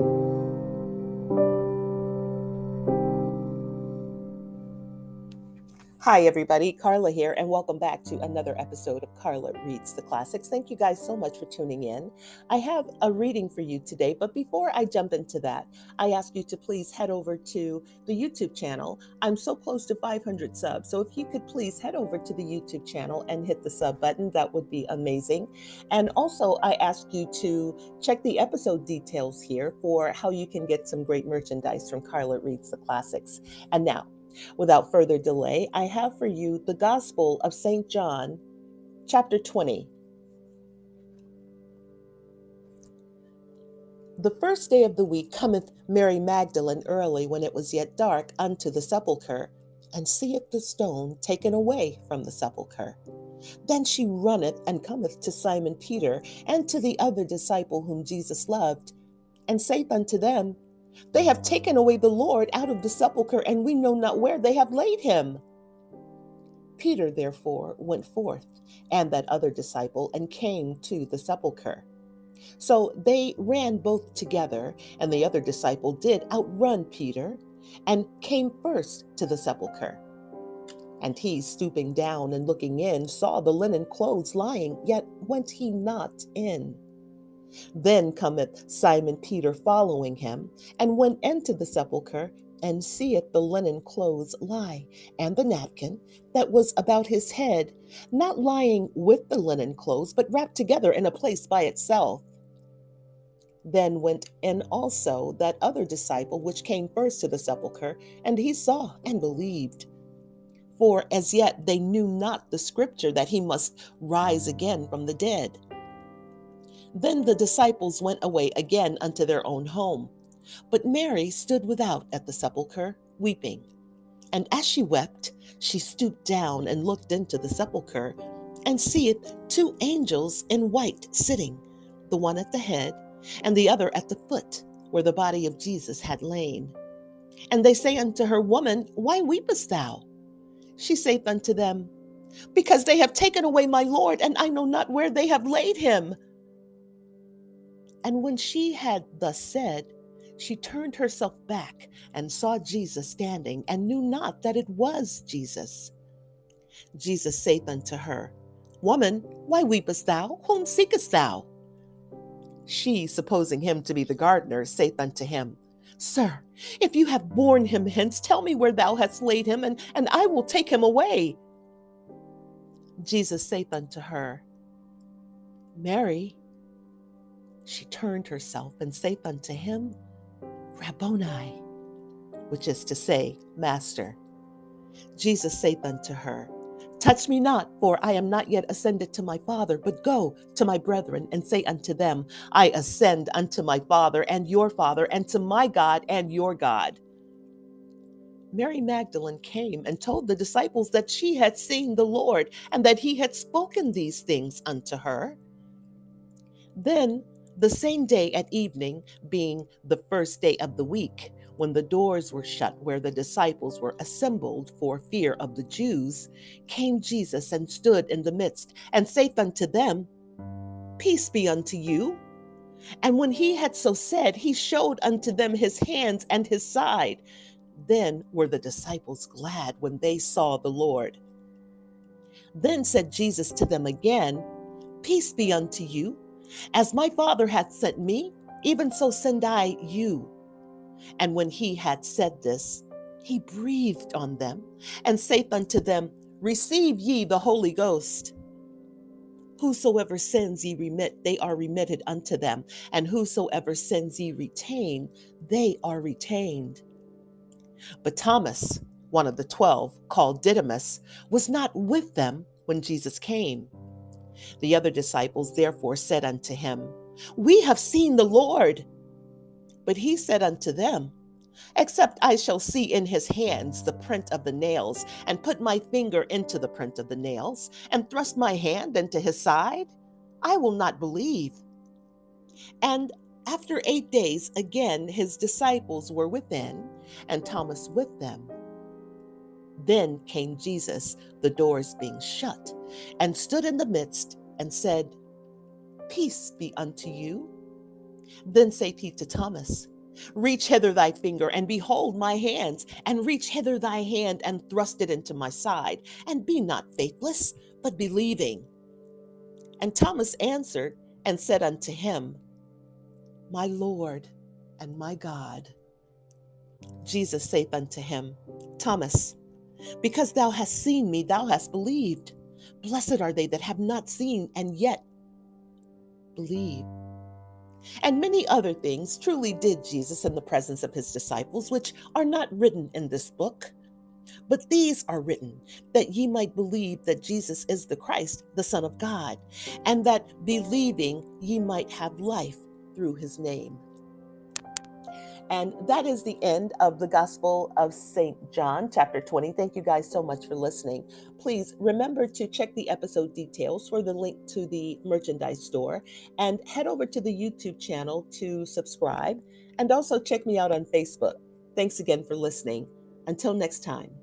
thank you. Hi, everybody. Karla here, and welcome back to another episode of Karla Reads the Classics. Thank you guys so much for tuning in. I have a reading for you today, but before I jump into that, I ask you to please head over to the YouTube channel. I'm so close to 500 subs, so if you could please head over to the YouTube channel and hit the sub button, that would be amazing. And also, I ask you to check the episode details here for how you can get some great merchandise from Karla Reads the Classics. And now, Without further delay, I have for you the Gospel of St. John, chapter 20. The first day of the week cometh Mary Magdalene early when it was yet dark unto the sepulchre, and seeth the stone taken away from the sepulchre. Then she runneth and cometh to Simon Peter and to the other disciple whom Jesus loved, and saith unto them, they have taken away the Lord out of the sepulchre, and we know not where they have laid him. Peter, therefore, went forth, and that other disciple, and came to the sepulchre. So they ran both together, and the other disciple did outrun Peter, and came first to the sepulchre. And he, stooping down and looking in, saw the linen clothes lying, yet went he not in. Then cometh Simon Peter following him, and went into the sepulchre, and seeth the linen clothes lie, and the napkin that was about his head, not lying with the linen clothes, but wrapped together in a place by itself. Then went in also that other disciple which came first to the sepulchre, and he saw and believed. For as yet they knew not the scripture that he must rise again from the dead. Then the disciples went away again unto their own home. But Mary stood without at the sepulchre, weeping. And as she wept, she stooped down and looked into the sepulchre, and seeth two angels in white sitting, the one at the head, and the other at the foot, where the body of Jesus had lain. And they say unto her, Woman, why weepest thou? She saith unto them, Because they have taken away my Lord, and I know not where they have laid him. And when she had thus said, she turned herself back and saw Jesus standing, and knew not that it was Jesus. Jesus saith unto her, Woman, why weepest thou? Whom seekest thou? She, supposing him to be the gardener, saith unto him, Sir, if you have borne him hence, tell me where thou hast laid him, and, and I will take him away. Jesus saith unto her, Mary. She turned herself and saith unto him, Rabboni, which is to say, Master. Jesus saith unto her, Touch me not, for I am not yet ascended to my Father, but go to my brethren and say unto them, I ascend unto my Father and your Father, and to my God and your God. Mary Magdalene came and told the disciples that she had seen the Lord and that he had spoken these things unto her. Then the same day at evening, being the first day of the week, when the doors were shut where the disciples were assembled for fear of the Jews, came Jesus and stood in the midst, and saith unto them, Peace be unto you. And when he had so said, he showed unto them his hands and his side. Then were the disciples glad when they saw the Lord. Then said Jesus to them again, Peace be unto you. As my Father hath sent me, even so send I you. And when he had said this, he breathed on them and saith unto them, Receive ye the Holy Ghost. Whosoever sins ye remit, they are remitted unto them. And whosoever sins ye retain, they are retained. But Thomas, one of the twelve, called Didymus, was not with them when Jesus came. The other disciples therefore said unto him, We have seen the Lord. But he said unto them, Except I shall see in his hands the print of the nails, and put my finger into the print of the nails, and thrust my hand into his side, I will not believe. And after eight days, again his disciples were within, and Thomas with them. Then came Jesus, the doors being shut, and stood in the midst and said, Peace be unto you. Then saith he to Thomas, Reach hither thy finger, and behold my hands, and reach hither thy hand, and thrust it into my side, and be not faithless, but believing. And Thomas answered and said unto him, My Lord and my God. Jesus saith unto him, Thomas, because thou hast seen me, thou hast believed. Blessed are they that have not seen and yet believe. And many other things truly did Jesus in the presence of his disciples, which are not written in this book. But these are written that ye might believe that Jesus is the Christ, the Son of God, and that believing ye might have life through his name. And that is the end of the Gospel of St. John, chapter 20. Thank you guys so much for listening. Please remember to check the episode details for the link to the merchandise store and head over to the YouTube channel to subscribe and also check me out on Facebook. Thanks again for listening. Until next time.